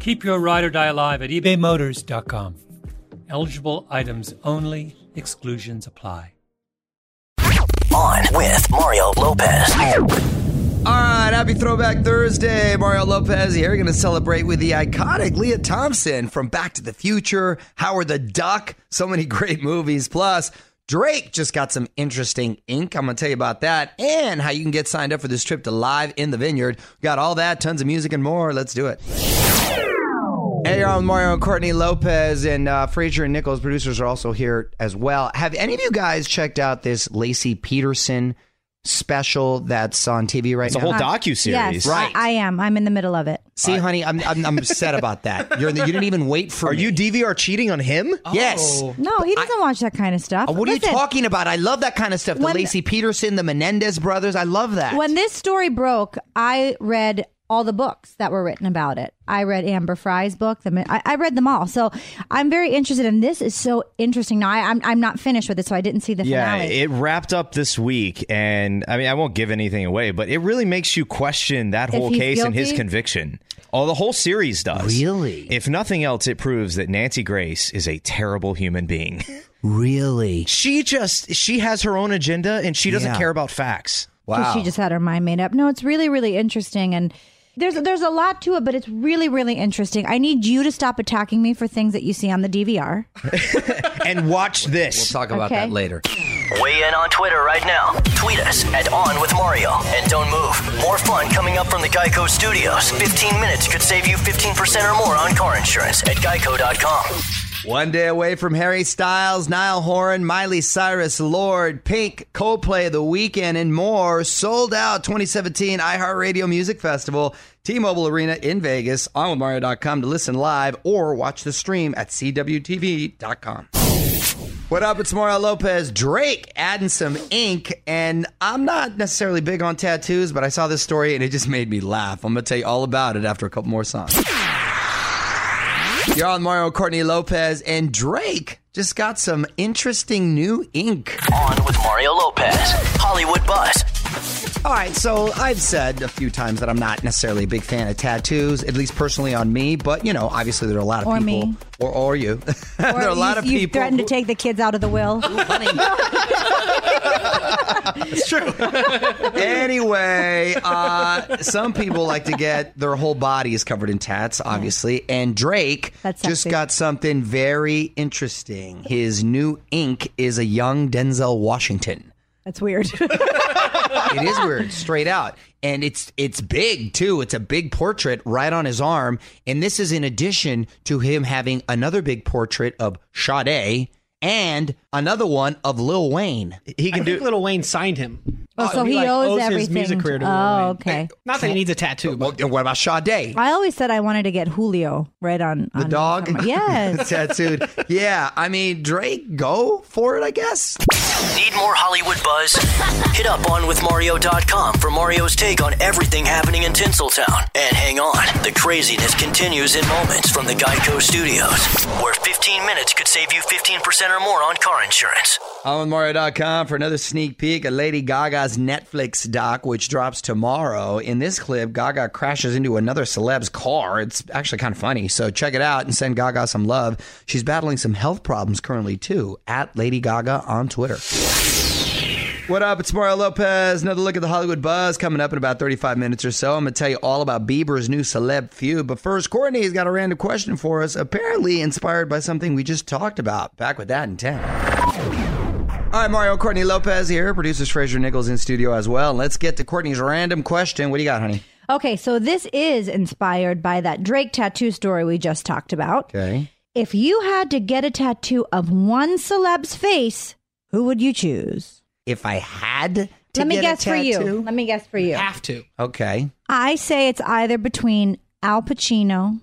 Keep your ride or die alive at ebaymotors.com. Eligible items only, exclusions apply. On with Mario Lopez. All right, happy Throwback Thursday. Mario Lopez here. We're going to celebrate with the iconic Lea Thompson from Back to the Future, Howard the Duck, so many great movies. Plus, Drake just got some interesting ink. I'm going to tell you about that and how you can get signed up for this trip to Live in the Vineyard. Got all that, tons of music and more. Let's do it. Hey, you're on Mario and Courtney Lopez, and uh, Fraser and Nichols, producers, are also here as well. Have any of you guys checked out this Laci Peterson special that's on TV right It's now? It's a whole docu series. Yes, Right. I, I am. I'm in the middle of it. See, honey, I'm, I'm, I'm upset about that. You're, you didn't even wait for Are me. you DVR cheating on him? Yes. No, he doesn't watch that kind of stuff. Uh, What are you talking about? I love that kind of stuff. The When- Laci Peterson, the Menendez brothers. I love that. When this story broke, I read all the books that were written about it. I read Amber Fry's book. The, I, I read them all. So I'm very interested in this. is so interesting. Now I, I'm I'm not finished with it, so I didn't see the Yeah, finale. it wrapped up this week, and I mean, I won't give anything away, but it really makes you question that whole he's case and his conviction. Oh, the whole series does. Really? If nothing else, it proves that Nancy Grace is a terrible human being. really? She just she has her own agenda, and she doesn't Yeah. care about facts. Wow. she just had her mind made up. No, it's really really interesting and. There's there's a lot to it, but it's really really interesting. I need you to stop attacking me for things that you see on the DVR. And watch this. We'll talk about Okay. that later. Weigh in on Twitter right now. Tweet us at On With Mario. And don't move. More fun coming up from the Geico Studios. 15 minutes could save you 15% or more on car insurance at geico.com. One day away from Harry Styles, Niall Horan, Miley Cyrus, Lorde, Pink, Coldplay, The Weeknd, and more. Sold out 2017 iHeartRadio Music Festival, T-Mobile Arena in Vegas. OnWithMario.com to listen live or watch the stream at CWTV.com. What up? It's Mario Lopez. Drake adding some ink, and I'm not necessarily big on tattoos, but I saw this story and it just made me laugh. I'm going to tell you all about it after a couple more songs. You're on Mario Courtney Lopez, and Drake just got some interesting new ink. On with Mario Lopez. Hollywood Buzz. All right, so I've said a few times that I'm not necessarily a big fan of tattoos, at least personally on me, but you know, obviously there are a lot of Or people. me. Or, or you. there are a lot you, of you people. threatened to take the kids out of the will. It's true. anyway, uh, some people like to get their whole bodies covered in tats, obviously. And Drake just got something very interesting. His new ink is a young Denzel Washington. That's weird. it is weird, straight out. And it's it's big too. It's a big portrait right on his arm. And this is in addition to him having another big portrait of Sade and another one of Lil Wayne. He can I can think do. Little Wayne signed him. Oh, Uh, so he, he owes his everything. music career to Lil Oh, Wayne. okay. Not that he needs a tattoo, but and what about Sade? I always said I wanted to get Julio right on The dog? on my- Yes. Tattooed. Yeah, I mean, Drake, go for it, I guess. Need more Hollywood buzz? Hit up onwithmario.com for Mario's take on everything happening in Tinseltown. And hang on, the craziness continues in moments from the Geico Studios, where 15 minutes could save you 15% or more on car insurance. I'm on Mario.com for another sneak peek at Lady Gaga's Netflix doc, which drops tomorrow. In this clip, Gaga crashes into another celeb's car. It's actually kind of funny. So check it out and send Gaga some love. She's battling some health problems currently, too, at Lady Gaga on Twitter. What up? It's Mario Lopez. Another look at the Hollywood buzz coming up in about 35 minutes or so. I'm going to tell you all about Bieber's new celeb feud. But first, Courtney's got a random question for us, apparently inspired by something we just talked about. Back with that in 10. All right, Mario, Courtney Lopez here. Producers Fraser Nichols in studio as well. Let's get to Courtney's random question. What do you got, honey? Okay, so this is inspired by that Drake tattoo story we just talked about. Okay. If you had to get a tattoo of one celeb's face, who would you choose? If I had to Let me get a guess for you. Let me guess for you. have to. Okay. I say it's either between Al Pacino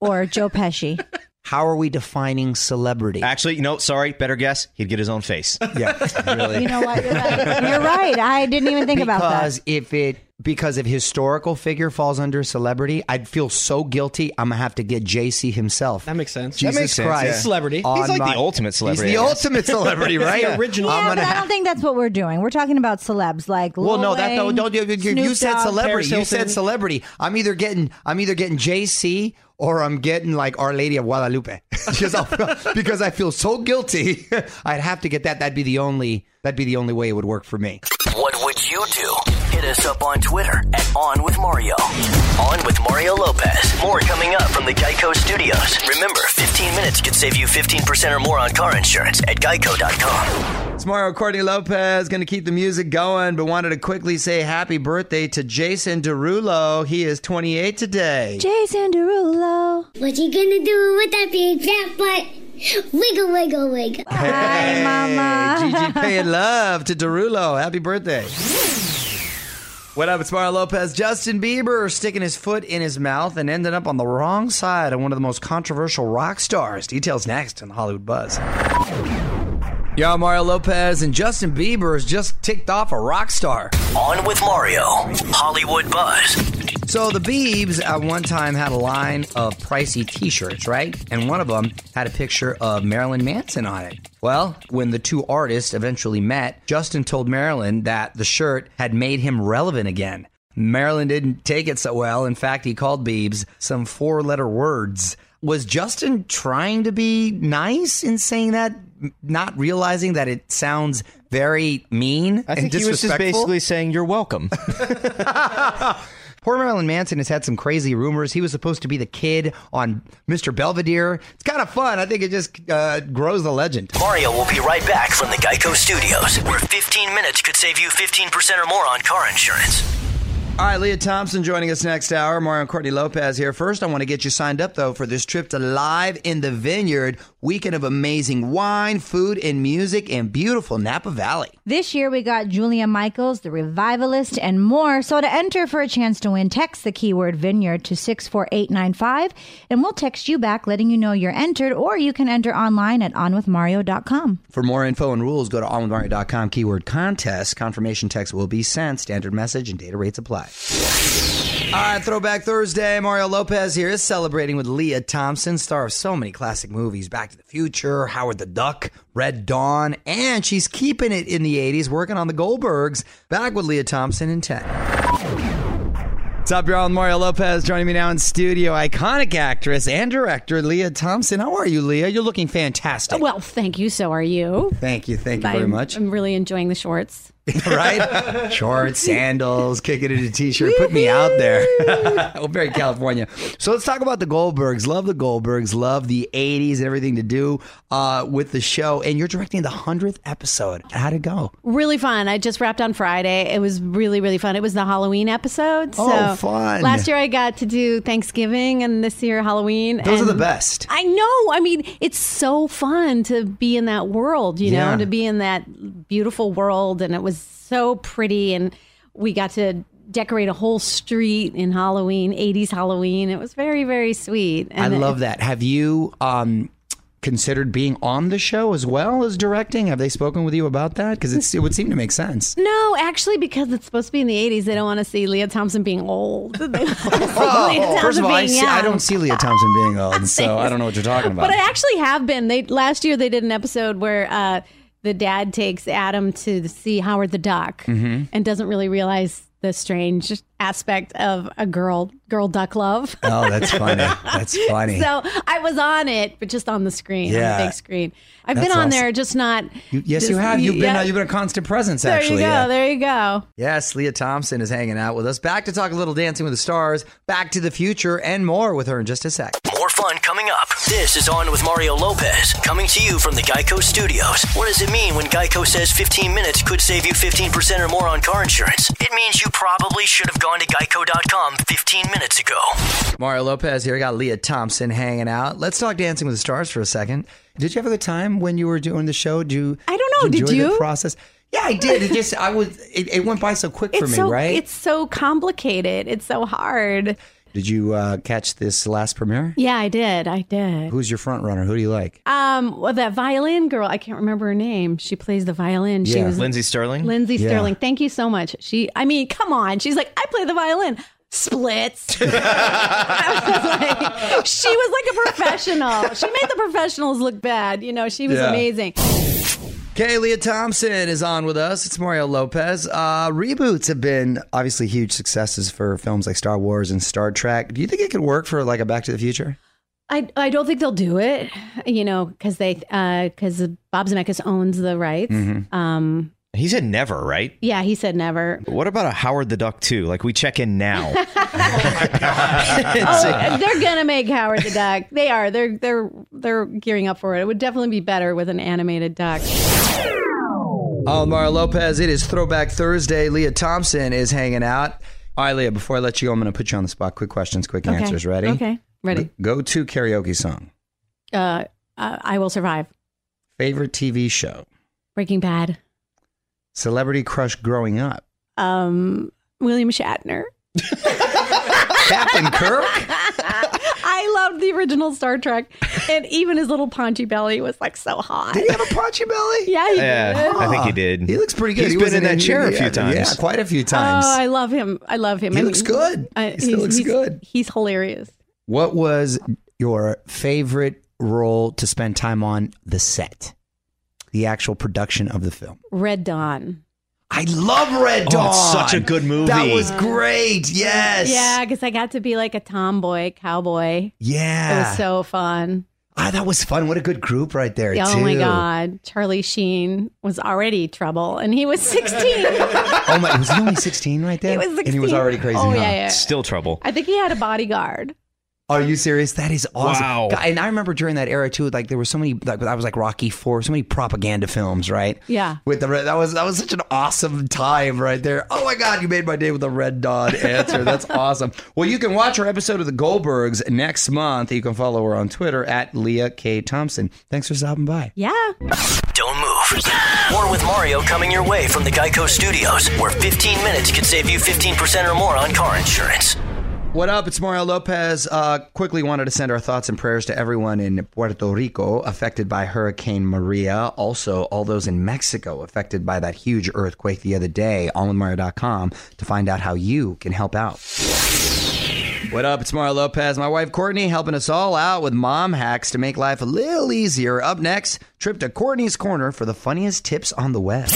or Joe Pesci. How are we defining celebrity? Actually, no, sorry. Better guess. He'd get his own face. Yeah, really. You know what? You're right. You're right. I didn't even think about that. because if it because if historical figure falls under celebrity, I'd feel so guilty. I'm gonna have to get JC himself. That makes sense. Jesus That makes sense, Christ, yeah. Celebrity. He's like my- the ultimate celebrity, He's the ultimate celebrity, right? the original. I'm Yeah, gonna but I don't think that's what we're doing. We're talking about celebs like Well, Lil no, that Wayne, don't, don't you, you, you said Dogg. celebrity. You said celebrity. I'm either getting I'm either getting JC or I'm getting like Our Lady of Guadalupe because I'll, because I feel so guilty. I'd have to get that. That'd be the only that'd be the only way it would work for me. What would you do? Hit us up on Twitter at On With Mario. On with Mario Lopez. More coming up from the Geico Studios. Remember, 15 minutes could save you 15% or more on car insurance at geico.com. It's Mario Courtney Lopez going to keep the music going, but wanted to quickly say happy birthday to Jason Derulo. He is 28 today. Jason Derulo. What you gonna do with that big fat butt? Wiggle, wiggle, wiggle. Hi, Mama. Gigi paying love to Derulo. Happy birthday. What up? It's Mario Lopez. Justin Bieber sticking his foot in his mouth and ended up on the wrong side of one of the most controversial rock stars. Details next in the Hollywood Buzz. Yo, Mario Lopez and Justin Bieber has just ticked off a rock star. On with Mario. Hollywood Buzz. So the Biebs at one time had a line of pricey T-shirts, right? And one of them had a picture of Marilyn Manson on it. Well, when the two artists eventually met, Justin told Marilyn that the shirt had made him relevant again. Marilyn didn't take it so well. In fact, he called Biebs some four-letter words. Was Justin trying to be nice in saying that, not realizing that it sounds very mean I and think he was just basically saying, "You're welcome." Poor Marilyn Manson has had some crazy rumors. He was supposed to be the kid on Mr. Belvedere. It's kind of fun. I think it just uh, grows the legend. Mario will be right back from the Geico Studios, where 15 minutes could save you 15% or more on car insurance. All right, Lea Thompson joining us next hour. Mario and Courtney Lopez here. First, I want to get you signed up, though, for this trip to Live in the Vineyard, weekend of amazing wine, food, and music in beautiful Napa Valley. This year we got Julia Michaels, the revivalist, and more. So to enter for a chance to win, text the keyword vineyard to 64895 and we'll text you back letting you know you're entered, or you can enter online at onwithmario.com. For more info and rules, go to onwithmario.com keyword contest. Confirmation text will be sent. Standard message and data rates apply. All right, Throwback Thursday. Mario Lopez here is celebrating with Lea Thompson, star of so many classic movies Back to the Future, Howard the Duck, Red Dawn, and she's keeping it in the 80s, working on the Goldbergs. Back with Lea Thompson in 10. What's up, y'all? Mario Lopez joining me now in studio. Iconic actress and director Lea Thompson. How are you, Lea? You're looking fantastic. Well, thank you. So are you. Thank you. Thank you very I'm, much. I'm really enjoying the shorts. right? Shorts, sandals, kick it in a t-shirt. Put me out there. oh, very California. So let's talk about the Goldbergs. Love the Goldbergs. Love the 80s and everything to do uh, with the show. And you're directing the 100th episode. How'd it go? Really fun. I just wrapped on Friday. It was really, really fun. It was the Halloween episode. So Oh, fun. Last year I got to do Thanksgiving and this year Halloween. Those are the best. I know. I mean, it's so fun to be in that world, you know, to be in that beautiful world. And it was so pretty. And we got to decorate a whole street in Halloween, 80s Halloween. It was very, very sweet. And I love that. Have you um, considered being on the show as well as directing? Have they spoken with you about that? Because it would seem to make sense. No, actually, because it's supposed to be in the 80s, they don't want to see Lea Thompson being old. They want to see Lea Oh, First of all, I, see, I don't see Lea Thompson being old, so I don't know what you're talking about. But I actually have been. They last year they did an episode where uh, the dad takes Adam to see Howard the Duck Mhm. and doesn't really realize the strange aspect of a girl girl duck love. oh, that's funny. That's funny. So I was on it, but just on the screen, on the big screen. I've That's been on awesome. there, just not. You- yes, you have. You've been yeah. uh, you've been a constant presence. There actually, you go. yeah. There you go. Yes, Lea Thompson is hanging out with us. Back to talk a little Dancing with the Stars, Back to the Future, and more with her in just a sec. More fun coming up. This is On with Mario Lopez, coming to you from the Geico Studios. What does it mean when Geico says 15 minutes could save you 15% or more on car insurance? It means you probably should have gone to geico.com 15 minutes ago. Mario Lopez here. I Got Lea Thompson hanging out. Let's talk Dancing with the Stars for a second. Did you have a good time when you were doing the show? Do you? I don't know. Did enjoy you? The process. Yeah, I did. It just I was. It, it went by so quick for It's me, so right? it's so complicated. It's so hard. Did you uh, catch this last premiere? Yeah, I did. I did. Who's your front runner? Who do you like? Um, well, that violin girl, I can't remember her name. She plays the violin. She Yeah. was Lindsey Stirling. Lindsey Yeah. Stirling. Thank you so much. She, I mean, come on. She's like, I play the violin. Splits. Was like, she was like a professional. She made the professionals look bad. You know, she was Yeah. amazing. Okay, Lea Thompson is on with us. It's Mario Lopez. Uh, reboots have been obviously huge successes for films like Star Wars and Star Trek. Do you think it could work for like a Back to the Future? I, I don't think they'll do it, you know, because they because Bob Zemeckis owns the rights. Mm-hmm. Um, He said never, right? yeah, he said never. What about a Howard the Duck too? Like we check in now. Oh, they're gonna make Howard the Duck. They are. They're they're they're gearing up for it. It would definitely be better with an animated duck. Oh, Mario Lopez. It is Throwback Thursday. Lea Thompson is hanging out. All right, Lea, before I let you go, I'm going to put you on the spot. Quick questions, quick Okay. answers. Ready? Okay, ready. Go to karaoke song. Uh, uh, I will survive. Favorite TV show. Breaking Bad. Celebrity crush growing up. Um, William Shatner. Captain Kirk. I loved the original Star Trek, and even his little paunchy belly was like so hot. Did he have a paunchy belly? Yeah, he yeah, did. I think he did. He looks pretty good. He's He been wasn't in that chair a few yeah, times. Yeah, quite a few times. Oh, I love him. I love him. He And looks good. I- He still looks he's- good. He's hilarious. What was your favorite role to spend time on the set? The actual production of the film. Red Dawn. I love Red Oh, Dawn. it's such a good movie. That was great. Yes. Yeah, because I got to be like a tomboy cowboy. Yeah. It was so fun. ah, that was fun. What a good group right there. oh too. my God. Charlie Sheen was already trouble and he was 16. Oh my! Was he only sixteen right there? He was And he was already crazy. Oh, huh? yeah, yeah. Still trouble. I think he had a bodyguard. Are you serious? That is awesome. Wow. God, And I remember during that era too, like there were so many. Like I was like Rocky Four, so many propaganda films, right? Yeah. With the red, that was that was such an awesome time right there. Oh my God, you made my day with a red Dawn answer. That's awesome. Well, you can watch our episode of the Goldbergs next month. You can follow her on Twitter at Lea K Thompson. Thanks for stopping by. Yeah. Don't move. More with Mario coming your way from the Geico Studios, where 15 minutes could save you 15% or more on car insurance. What up? It's Mario Lopez. Uh, quickly wanted to send our thoughts and prayers to everyone in Puerto Rico affected by Hurricane Maria. Also, all those in Mexico affected by that huge earthquake the other day. OnWithMario.com to find out how you can help out. What up? It's Mario Lopez. My wife Courtney helping us all out with mom hacks to make life a little easier. Up next, trip to Courtney's Corner for the funniest tips on the web.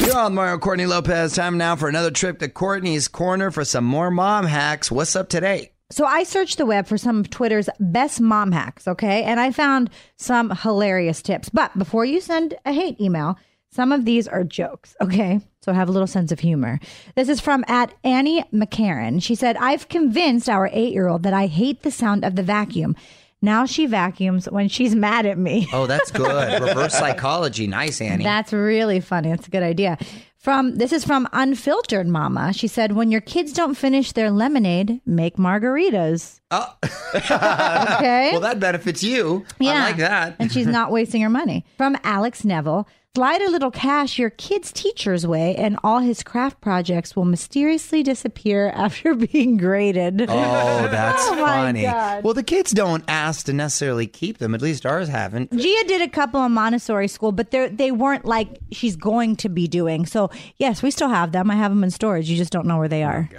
You're on Mario Courtney Lopez. Time now for another trip to Courtney's Corner for some more mom hacks. What's up today? So I searched the web for some of Twitter's best mom hacks, okay? And I found some hilarious tips. But before you send a hate email, Some of these are jokes, okay? So have a little sense of humor. This is from at Annie McCarran. She said, I've convinced our eight year old that I hate the sound of the vacuum. Now she vacuums when she's mad at me. Oh, that's good. Reverse psychology. Nice, Annie. That's really funny. That's a good idea. From this is from Unfiltered Mama. She said, "When your kids don't finish their lemonade, make margaritas." Oh. okay. well, that benefits you. I like that. and she's not wasting her money. From Alex Neville. Slide a little cash your kid's teacher's way, and all his craft projects will mysteriously disappear after being graded. Oh, that's Oh, funny. God. Well, the kids don't ask to necessarily keep them. At least ours haven't. Gia did a couple in Montessori school, but they they weren't like she's going to be doing. So yes, we still have them. I have them in storage. You just don't know where they are.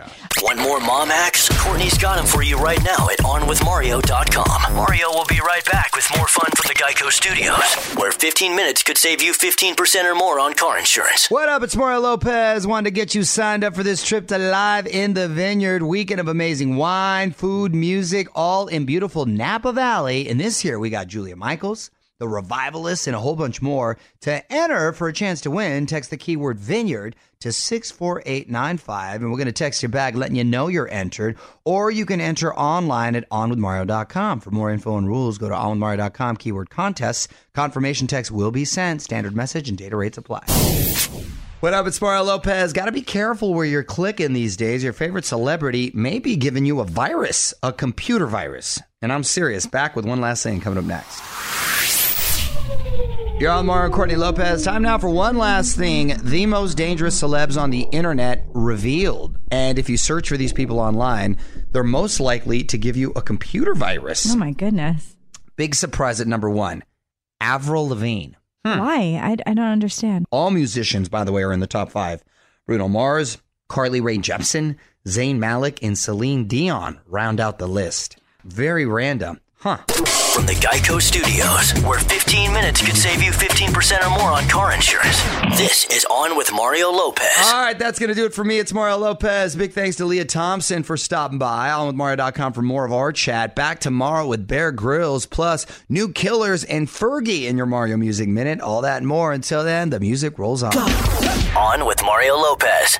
Want more mom hacks? Courtney's got them for you right now at OnWithMario.com. Mario will be right back with more fun from the Geico Studios, where 15 minutes could save you 15% or more on car insurance. What up? It's Mario Lopez. Wanted to get you signed up for this trip to Live in the Vineyard. Weekend of amazing wine, food, music, all in beautiful Napa Valley. And this year we got Julia Michaels, the Revivalists, and a whole bunch more. To enter for a chance to win, text the keyword Vineyard to 64895. And we're going to text you back letting you know you're entered. Or you can enter online at onwithmario.com. For more info and rules, go to onwithmario.com, keyword contests. Confirmation text will be sent. Standard message and data rates apply. What up? It's Mario Lopez. Got to be careful where you're clicking these days. Your favorite celebrity may be giving you a virus, a computer virus. And I'm serious. Back with one last thing coming up next. You're on Mario Courtney Lopez. Time now for one last thing. The most dangerous celebs on the internet revealed. And if you search for these people online, they're most likely to give you a computer virus. Oh my goodness! Big surprise at number one Avril Lavigne. Hmm. Why? I, I don't understand. All musicians, by the way, are in the top five. Bruno Mars, Carly Rae Jepsen, Zayn Malik, and Celine Dion round out the list. Very random. Huh. From the Geico Studios, where 15 minutes could save you 15% or more on car insurance. This is On with Mario Lopez. All right, that's going to do it for me. It's Mario Lopez. Big thanks to Lea Thompson for stopping by. OnWithMario.com for more of our chat. Back tomorrow with Bear Grylls, plus new killers and Fergie in your Mario Music Minute. All that and more. Until then, the music rolls on. On with Mario Lopez.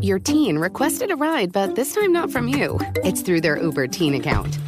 Your teen requested a ride, but this time not from you. It's through their Uber teen account.